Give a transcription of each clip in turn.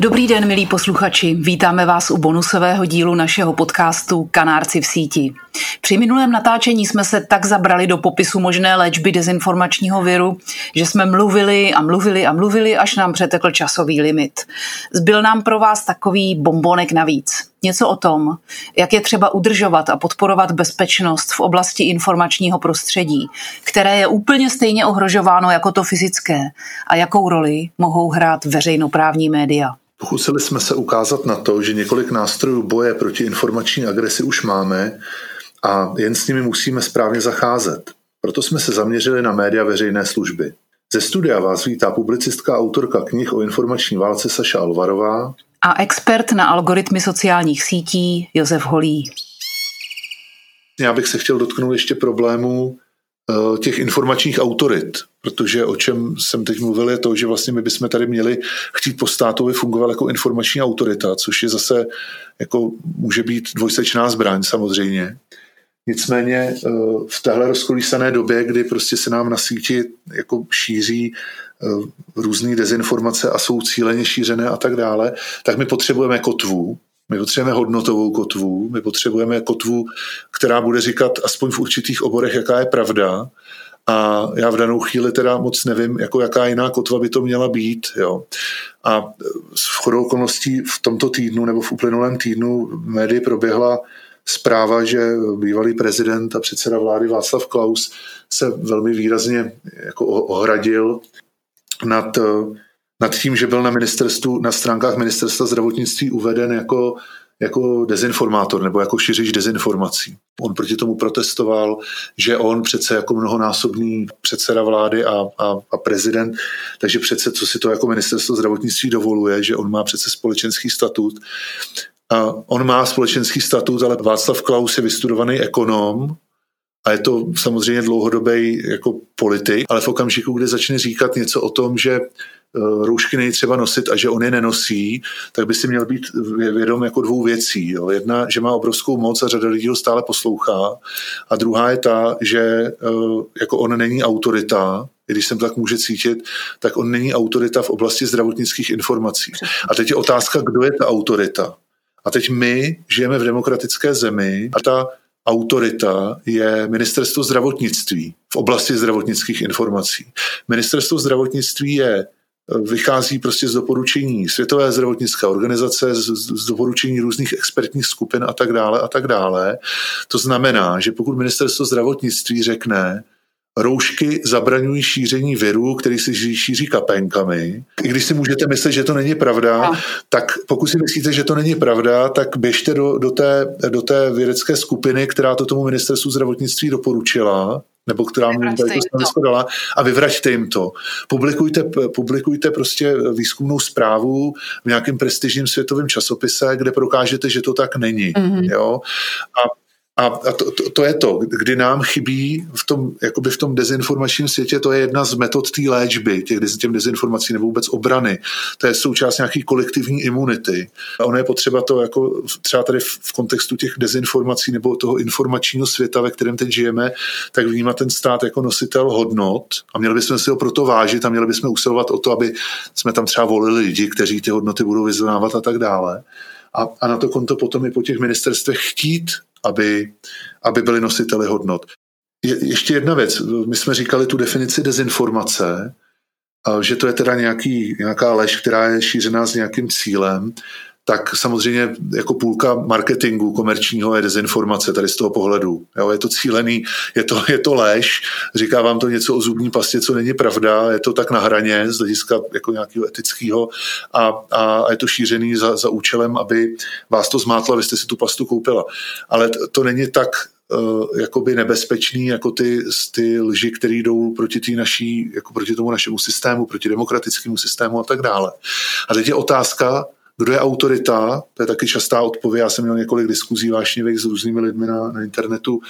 Dobrý den, milí posluchači. Vítáme vás u bonusového dílu našeho podcastu Kanárci v síti. Při minulém natáčení jsme se tak zabrali do popisu možné léčby dezinformačního viru, že jsme mluvili a mluvili a mluvili, až nám přetekl časový limit. Zbyl nám pro vás takový bombonek navíc. Něco o tom, jak je třeba udržovat a podporovat bezpečnost v oblasti informačního prostředí, které je úplně stejně ohrožováno jako to fyzické a jakou roli mohou hrát veřejnoprávní média. Pokusili jsme se ukázat na to, že několik nástrojů boje proti informační agresi už máme a jen s nimi musíme správně zacházet. Proto jsme se zaměřili na média veřejné služby. Ze studia vás vítá publicistka a autorka knih o informační válce Saša Alvarová a expert na algoritmy sociálních sítí Josef Holý. Já bych se chtěl dotknout ještě problémů eh, těch informačních autorit, protože o čem jsem teď mluvil je to, že vlastně my bychom tady měli chtít po státu, aby fungoval jako informační autorita, což je zase jako může být dvojsečná zbraň samozřejmě. Nicméně eh, v téhle rozkolísané době, kdy prostě se nám na síti jako šíří eh, různé dezinformace a jsou cíleně šířené a tak dále, tak my potřebujeme kotvu, my potřebujeme hodnotovou kotvu, my potřebujeme kotvu, která bude říkat aspoň v určitých oborech, jaká je pravda. A já v danou chvíli teda moc nevím, jako jaká jiná kotva by to měla být. Jo. A v chodou okolností v tomto týdnu nebo v uplynulém týdnu v médii proběhla zpráva, že bývalý prezident a předseda vlády Václav Klaus se velmi výrazně jako ohradil nad, nad tím, že byl na ministerstvu, na stránkách ministerstva zdravotnictví uveden jako jako dezinformátor nebo jako šířič dezinformací. On proti tomu protestoval, že on přece jako mnohonásobný předseda vlády a, a, a prezident, takže přece co si to jako ministerstvo zdravotnictví dovoluje, že on má přece společenský statut a on má společenský statut, ale Václav Klaus je vystudovaný ekonom a je to samozřejmě dlouhodobý jako politik, ale v okamžiku, kdy začne říkat něco o tom, že roušky není třeba nosit a že on je nenosí, tak by si měl být vědom jako dvou věcí. Jo. Jedna, že má obrovskou moc a řada lidí ho stále poslouchá a druhá je ta, že e, jako on není autorita, když jsem tak může cítit, tak on není autorita v oblasti zdravotnických informací. A teď je otázka, kdo je ta autorita. A teď my žijeme v demokratické zemi a ta autorita je ministerstvo zdravotnictví v oblasti zdravotnických informací. Ministerstvo zdravotnictví je vychází prostě z doporučení Světové zdravotnické organizace, z, z doporučení různých expertních skupin a tak dále a tak dále. To znamená, že pokud ministerstvo zdravotnictví řekne, roušky zabraňují šíření viru, který se šíří kapenkami. I když si můžete myslet, že to není pravda, no. tak pokud si myslíte, že to není pravda, tak běžte do, do, té, do té vědecké skupiny, která to tomu ministerstvu zdravotnictví doporučila, nebo která mu tady to stanovisko dala a vyvraťte jim to. Publikujte, publikujte prostě výzkumnou zprávu v nějakém prestižním světovém časopise, kde prokážete, že to tak není. Mm-hmm. Jo? A a, to, to, to je to, kdy nám chybí v tom, jakoby v tom dezinformačním světě, to je jedna z metod té léčby, těch těm dezinformací nebo vůbec obrany. To je součást nějaký kolektivní imunity. A ono je potřeba to jako třeba tady v, v kontextu těch dezinformací nebo toho informačního světa, ve kterém teď žijeme, tak vnímat ten stát jako nositel hodnot a měli bychom si ho proto vážit a měli bychom usilovat o to, aby jsme tam třeba volili lidi, kteří ty hodnoty budou vyznávat a tak dále. A, a na to konto potom i po těch ministerstvech chtít aby, aby byli nositeli hodnot. Je, ještě jedna věc. My jsme říkali tu definici dezinformace, že to je teda nějaký, nějaká lež, která je šířená s nějakým cílem tak samozřejmě jako půlka marketingu komerčního je dezinformace tady z toho pohledu. Jo, je to cílený, je to, je to lež, říká vám to něco o zubní pastě, co není pravda, je to tak na hraně z hlediska jako nějakého etického a, a, je to šířený za, za účelem, aby vás to zmátlo, vy jste si tu pastu koupila. Ale to, to není tak uh, jakoby nebezpečný jako ty, ty lži, které jdou proti, tý naší, jako proti tomu našemu systému, proti demokratickému systému a tak dále. A teď je otázka, kdo je autorita, to je taky častá odpověď, já jsem měl několik diskuzí vášnivých s různými lidmi na, na internetu,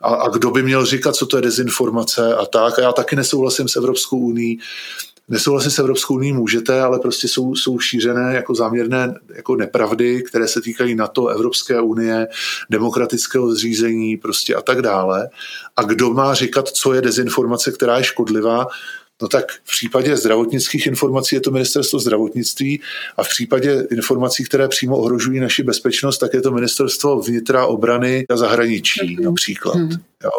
a, a kdo by měl říkat, co to je dezinformace a tak. A já taky nesouhlasím s Evropskou unii, Nesouhlasit s Evropskou unii můžete, ale prostě jsou, jsou šířené jako záměrné jako nepravdy, které se týkají NATO, Evropské unie, demokratického zřízení prostě a tak dále. A kdo má říkat, co je dezinformace, která je škodlivá, No tak v případě zdravotnických informací je to ministerstvo zdravotnictví a v případě informací, které přímo ohrožují naši bezpečnost, tak je to ministerstvo vnitra, obrany a zahraničí mm-hmm. například. Mm-hmm. Jo.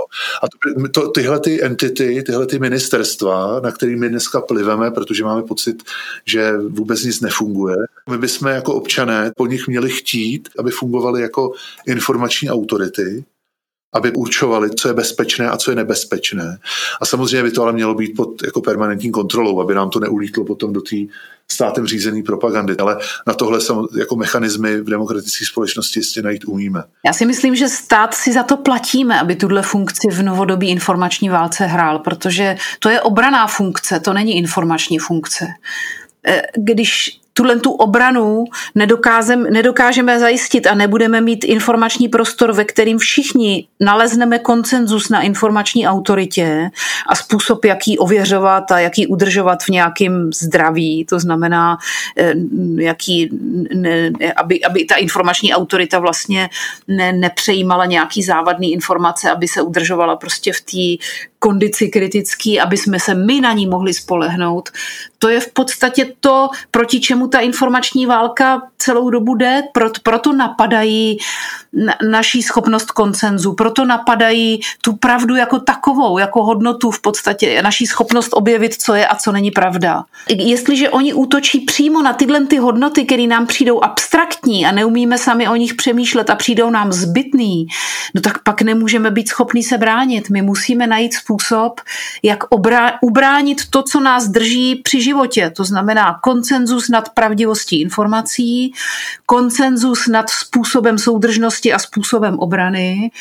A to, to, tyhle ty entity, tyhle ty ministerstva, na kterými dneska pliveme, protože máme pocit, že vůbec nic nefunguje, my bychom jako občané po nich měli chtít, aby fungovaly jako informační autority, aby určovali, co je bezpečné a co je nebezpečné. A samozřejmě by to ale mělo být pod jako permanentní kontrolou, aby nám to neulítlo potom do té státem řízené propagandy. Ale na tohle jako mechanismy v demokratické společnosti jistě najít umíme. Já si myslím, že stát si za to platíme, aby tuhle funkci v novodobí informační válce hrál, protože to je obraná funkce, to není informační funkce. Eh, když tuhle tu obranu nedokázem, nedokážeme zajistit a nebudeme mít informační prostor, ve kterým všichni nalezneme koncenzus na informační autoritě a způsob, jak ji ověřovat a jak ji udržovat v nějakém zdraví, to znamená, eh, jaký, ne, aby, aby ta informační autorita vlastně ne, nepřejímala nějaký závadný informace, aby se udržovala prostě v té kondici kritický, aby jsme se my na ní mohli spolehnout. To je v podstatě to, proti čemu ta informační válka celou dobu jde, proto, napadají naší schopnost koncenzu, proto napadají tu pravdu jako takovou, jako hodnotu v podstatě, naší schopnost objevit, co je a co není pravda. Jestliže oni útočí přímo na tyhle ty hodnoty, které nám přijdou abstraktní a neumíme sami o nich přemýšlet a přijdou nám zbytný, no tak pak nemůžeme být schopní se bránit. My musíme najít způsob, jak obrá- ubránit to, co nás drží při životě. To znamená koncenzus nad pravdivostí informací, koncenzus nad způsobem soudržnosti a způsobem obrany.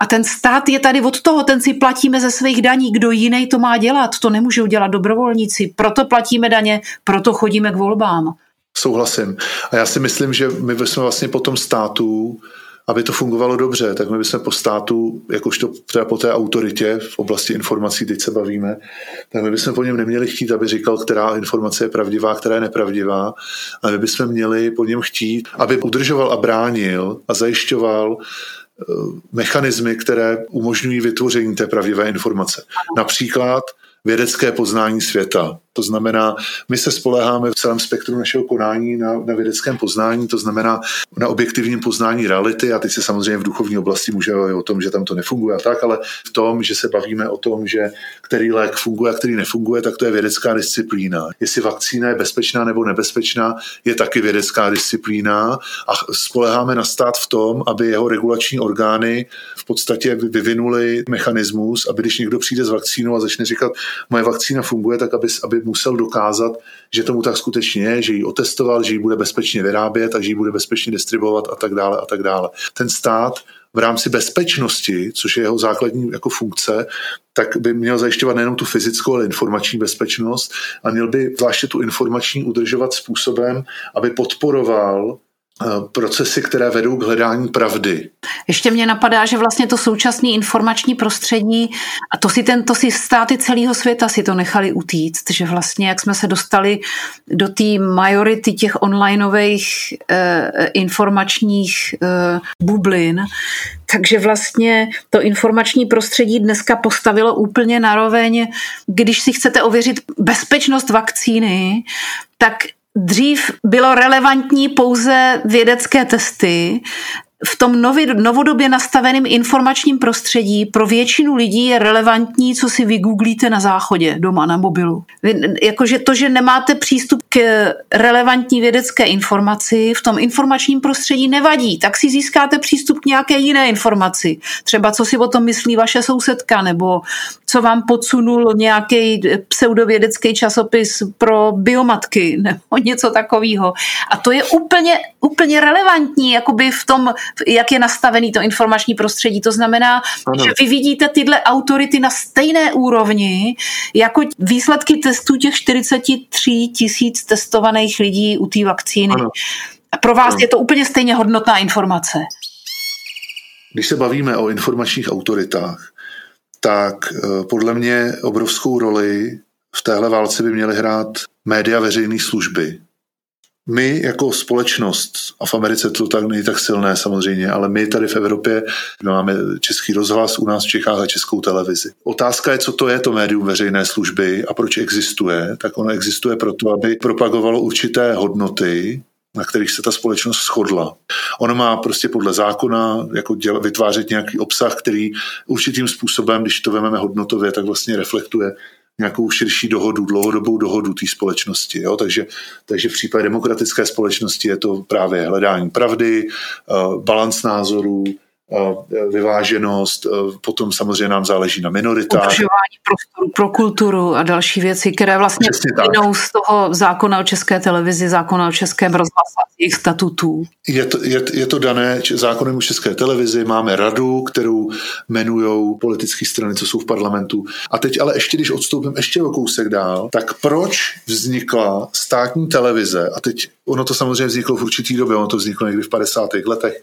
A ten stát je tady od toho, ten si platíme ze svých daní, kdo jiný to má dělat, to nemůžou dělat dobrovolníci, proto platíme daně, proto chodíme k volbám. Souhlasím. A já si myslím, že my bychom vlastně po tom státu aby to fungovalo dobře, tak my bychom po státu, jakožto třeba po té autoritě v oblasti informací, teď se bavíme, tak my bychom po něm neměli chtít, aby říkal, která informace je pravdivá, která je nepravdivá, ale my bychom měli po něm chtít, aby udržoval a bránil a zajišťoval eh, mechanismy, které umožňují vytvoření té pravdivé informace. Například vědecké poznání světa. To znamená, my se spoleháme v celém spektru našeho konání na, na vědeckém poznání, to znamená na objektivním poznání reality a teď se samozřejmě v duchovní oblasti můžeme o tom, že tam to nefunguje a tak, ale v tom, že se bavíme o tom, že který lék funguje a který nefunguje, tak to je vědecká disciplína. Jestli vakcína je bezpečná nebo nebezpečná, je taky vědecká disciplína a spoleháme na stát v tom, aby jeho regulační orgány v podstatě vyvinuli mechanismus, aby když někdo přijde s vakcínou a začne říkat, moje vakcína funguje, tak aby, aby musel dokázat, že tomu tak skutečně je, že ji otestoval, že ji bude bezpečně vyrábět a že ji bude bezpečně distribuovat a tak dále a tak dále. Ten stát v rámci bezpečnosti, což je jeho základní jako funkce, tak by měl zajišťovat nejenom tu fyzickou, ale informační bezpečnost a měl by zvláště tu informační udržovat způsobem, aby podporoval procesy, které vedou k hledání pravdy. Ještě mě napadá, že vlastně to současné informační prostředí, a to si, ten, to si státy celého světa si to nechali utíct, že vlastně jak jsme se dostali do té majority těch onlineových eh, informačních eh, bublin, takže vlastně to informační prostředí dneska postavilo úplně naroveň, když si chcete ověřit bezpečnost vakcíny, tak Dřív bylo relevantní pouze vědecké testy v tom nově, novodobě nastaveném informačním prostředí pro většinu lidí je relevantní, co si vygooglíte na záchodě doma na mobilu. Jakože to, že nemáte přístup k relevantní vědecké informaci v tom informačním prostředí nevadí, tak si získáte přístup k nějaké jiné informaci. Třeba co si o tom myslí vaše sousedka, nebo co vám podsunul nějaký pseudovědecký časopis pro biomatky, nebo něco takového. A to je úplně, úplně relevantní, jakoby v tom, jak je nastavený to informační prostředí. To znamená, ano. že vy vidíte tyhle autority na stejné úrovni jako výsledky testů těch 43 tisíc testovaných lidí u té vakcíny. Ano. Pro vás no. je to úplně stejně hodnotná informace? Když se bavíme o informačních autoritách, tak eh, podle mě obrovskou roli v téhle válce by měly hrát média veřejné služby. My jako společnost, a v Americe to tak není tak silné samozřejmě, ale my tady v Evropě máme český rozhlas, u nás v Čechách a českou televizi. Otázka je, co to je to médium veřejné služby a proč existuje. Tak ono existuje proto, aby propagovalo určité hodnoty, na kterých se ta společnost shodla. Ono má prostě podle zákona jako děl, vytvářet nějaký obsah, který určitým způsobem, když to vezmeme hodnotově, tak vlastně reflektuje nějakou širší dohodu, dlouhodobou dohodu té společnosti. Jo? Takže, takže v případě demokratické společnosti je to právě hledání pravdy, eh, balans názorů, vyváženost, potom samozřejmě nám záleží na minoritách. Udržování prostoru pro kulturu a další věci, které vlastně plynou z toho zákona o české televizi, zákona o českém rozhlase a jejich statutů. Je to, je, je to dané zákonem o české televizi, máme radu, kterou jmenují politické strany, co jsou v parlamentu. A teď ale ještě, když odstoupím ještě o kousek dál, tak proč vznikla státní televize, a teď ono to samozřejmě vzniklo v určitý době, ono to vzniklo někdy v 50. letech,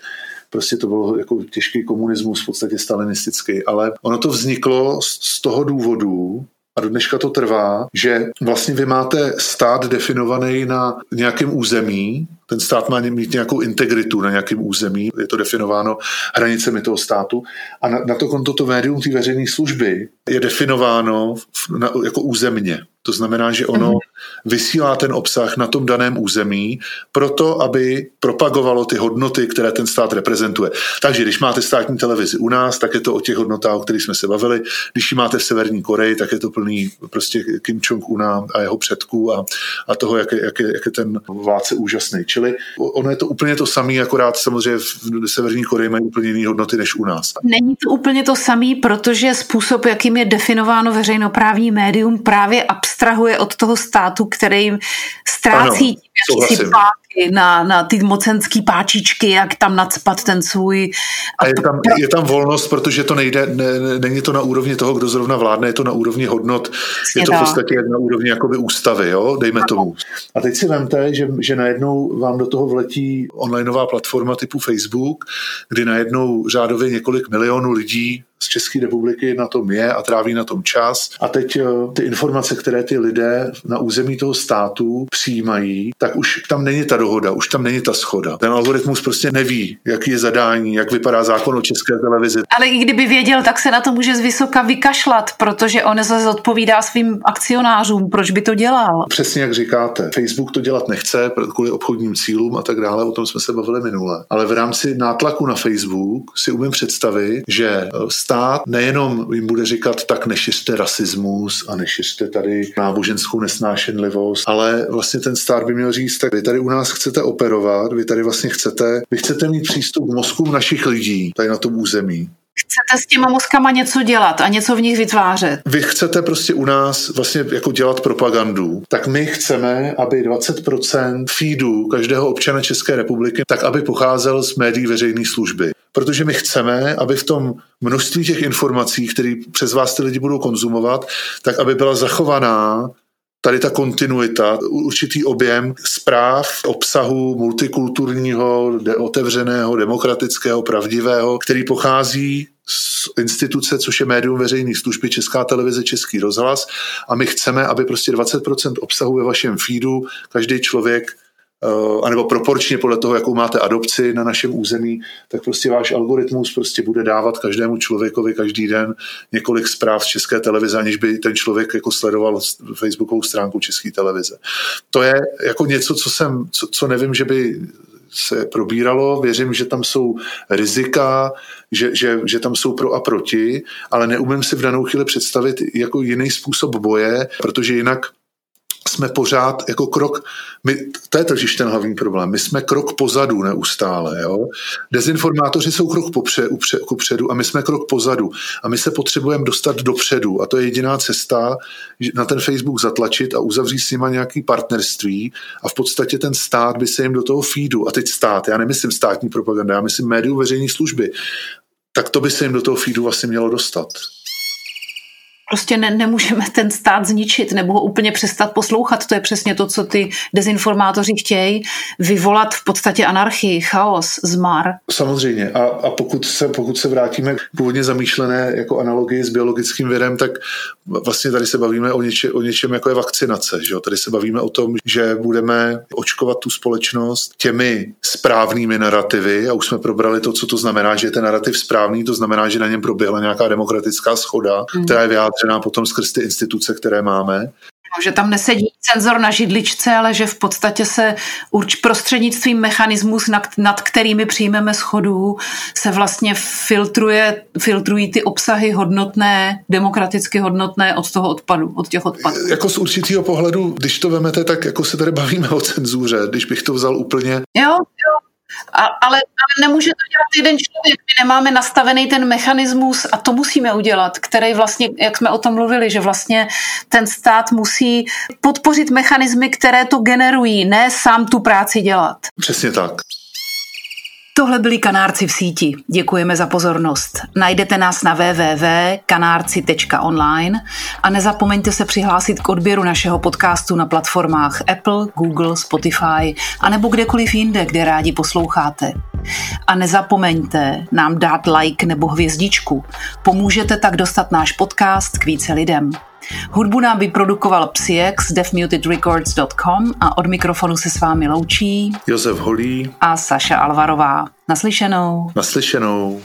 prostě to bylo jako těžký komunismus, v podstatě stalinistický, ale ono to vzniklo z toho důvodu, a do dneška to trvá, že vlastně vy máte stát definovaný na nějakém území, ten stát má mít nějakou integritu na nějakém území, je to definováno hranicemi toho státu a na, na to konto to médium té veřejné služby je definováno na, jako územně. To znamená, že ono mm-hmm. vysílá ten obsah na tom daném území proto, aby propagovalo ty hodnoty, které ten stát reprezentuje. Takže když máte státní televizi u nás, tak je to o těch hodnotách, o kterých jsme se bavili. Když ji máte v Severní Koreji, tak je to plný prostě Kim Jong-una a jeho předků a, a toho, jak je, jak, je, jak je ten vládce úžasný. Čili ono je to úplně to samé, akorát samozřejmě v Severní Koreji mají úplně jiné hodnoty než u nás. Není to úplně to samé, protože způsob, jakým je definováno veřejnoprávní médium, právě abstrahuje od toho státu, který jim ztrácí ano, páky na, na ty mocenský páčičky, jak tam nadspat ten svůj... A je tam, je tam volnost, protože to nejde, ne, není to na úrovni toho, kdo zrovna vládne, je to na úrovni hodnot, je to v podstatě na úrovni jakoby ústavy, jo, dejme tomu. A teď si vemte, že, že najednou vám do toho vletí onlineová platforma typu Facebook, kdy najednou řádově několik milionů lidí z České republiky na tom je a tráví na tom čas. A teď eh, ty informace, které ty lidé na území toho státu přijímají, tak už tam není ta dohoda, už tam není ta schoda. Ten algoritmus prostě neví, jaký je zadání, jak vypadá zákon o české televizi. Ale i kdyby věděl, tak se na to může z vysoka vykašlat, protože on se zodpovídá svým akcionářům. Proč by to dělal? Přesně jak říkáte. Facebook to dělat nechce kvůli obchodním cílům a tak dále, o tom jsme se bavili minule. Ale v rámci nátlaku na Facebook si umím představit, že stát nejenom jim bude říkat, tak nešiřte rasismus a nešiřte tady náboženskou nesnášenlivost, ale vlastně ten stát by měl říct, tak vy tady u nás chcete operovat, vy tady vlastně chcete, vy chcete mít přístup k mozkům našich lidí tady na tom území chcete s těma mozkama něco dělat a něco v nich vytvářet. Vy chcete prostě u nás vlastně jako dělat propagandu, tak my chceme, aby 20% feedů každého občana České republiky, tak aby pocházel z médií veřejné služby. Protože my chceme, aby v tom množství těch informací, které přes vás ty lidi budou konzumovat, tak aby byla zachovaná tady ta kontinuita, určitý objem zpráv, obsahu multikulturního, otevřeného, demokratického, pravdivého, který pochází z instituce, což je médium veřejné služby, Česká televize, Český rozhlas. A my chceme, aby prostě 20% obsahu ve vašem feedu každý člověk anebo proporčně podle toho, jakou máte adopci na našem území, tak prostě váš algoritmus prostě bude dávat každému člověkovi každý den několik zpráv z české televize, aniž by ten člověk jako sledoval facebookovou stránku české televize. To je jako něco, co jsem, co, co nevím, že by se probíralo. Věřím, že tam jsou rizika, že, že, že tam jsou pro a proti, ale neumím si v danou chvíli představit jako jiný způsob boje, protože jinak jsme pořád jako krok, my, to je totiž ten hlavní problém, my jsme krok pozadu neustále. Jo? Dezinformátoři jsou krok popře, upře, kupředu a my jsme krok pozadu a my se potřebujeme dostat dopředu a to je jediná cesta na ten Facebook zatlačit a uzavřít s nima nějaký partnerství a v podstatě ten stát by se jim do toho feedu, a teď stát, já nemyslím státní propaganda, já myslím médium veřejné služby, tak to by se jim do toho feedu vlastně mělo dostat. Prostě ne, nemůžeme ten stát zničit nebo ho úplně přestat poslouchat. To je přesně to, co ty dezinformátoři chtějí, vyvolat v podstatě anarchii, chaos, zmar. Samozřejmě. A, a pokud, se, pokud se vrátíme k původně zamýšlené jako analogii s biologickým vědem, tak vlastně tady se bavíme o, něče, o něčem, jako je vakcinace. Že? Tady se bavíme o tom, že budeme očkovat tu společnost těmi správnými narrativy a už jsme probrali to, co to znamená, že je ten narrativ správný, to znamená, že na něm proběhla nějaká demokratická schoda, hmm. která je vyjádřená potom skrz ty instituce, které máme že tam nesedí cenzor na židličce, ale že v podstatě se urč prostřednictvím mechanismus, nad, nad kterými přijmeme schodu, se vlastně filtruje, filtrují ty obsahy hodnotné, demokraticky hodnotné od toho odpadu, od těch odpadů. Jako z určitého pohledu, když to vemete, tak jako se tady bavíme o cenzuře, když bych to vzal úplně... Jo, jo, a, ale, ale nemůže to dělat jeden člověk. My nemáme nastavený ten mechanismus a to musíme udělat, který vlastně, jak jsme o tom mluvili, že vlastně ten stát musí podpořit mechanismy, které to generují, ne sám tu práci dělat. Přesně tak. Tohle byli Kanárci v síti. Děkujeme za pozornost. Najdete nás na www.kanárci.online a nezapomeňte se přihlásit k odběru našeho podcastu na platformách Apple, Google, Spotify a nebo kdekoliv jinde, kde rádi posloucháte. A nezapomeňte nám dát like nebo hvězdičku. Pomůžete tak dostat náš podcast k více lidem. Hudbu nám vyprodukoval Psyex, deafmutedrecords.com a od mikrofonu se s vámi loučí Josef Holý a Saša Alvarová. Naslyšenou. Naslyšenou.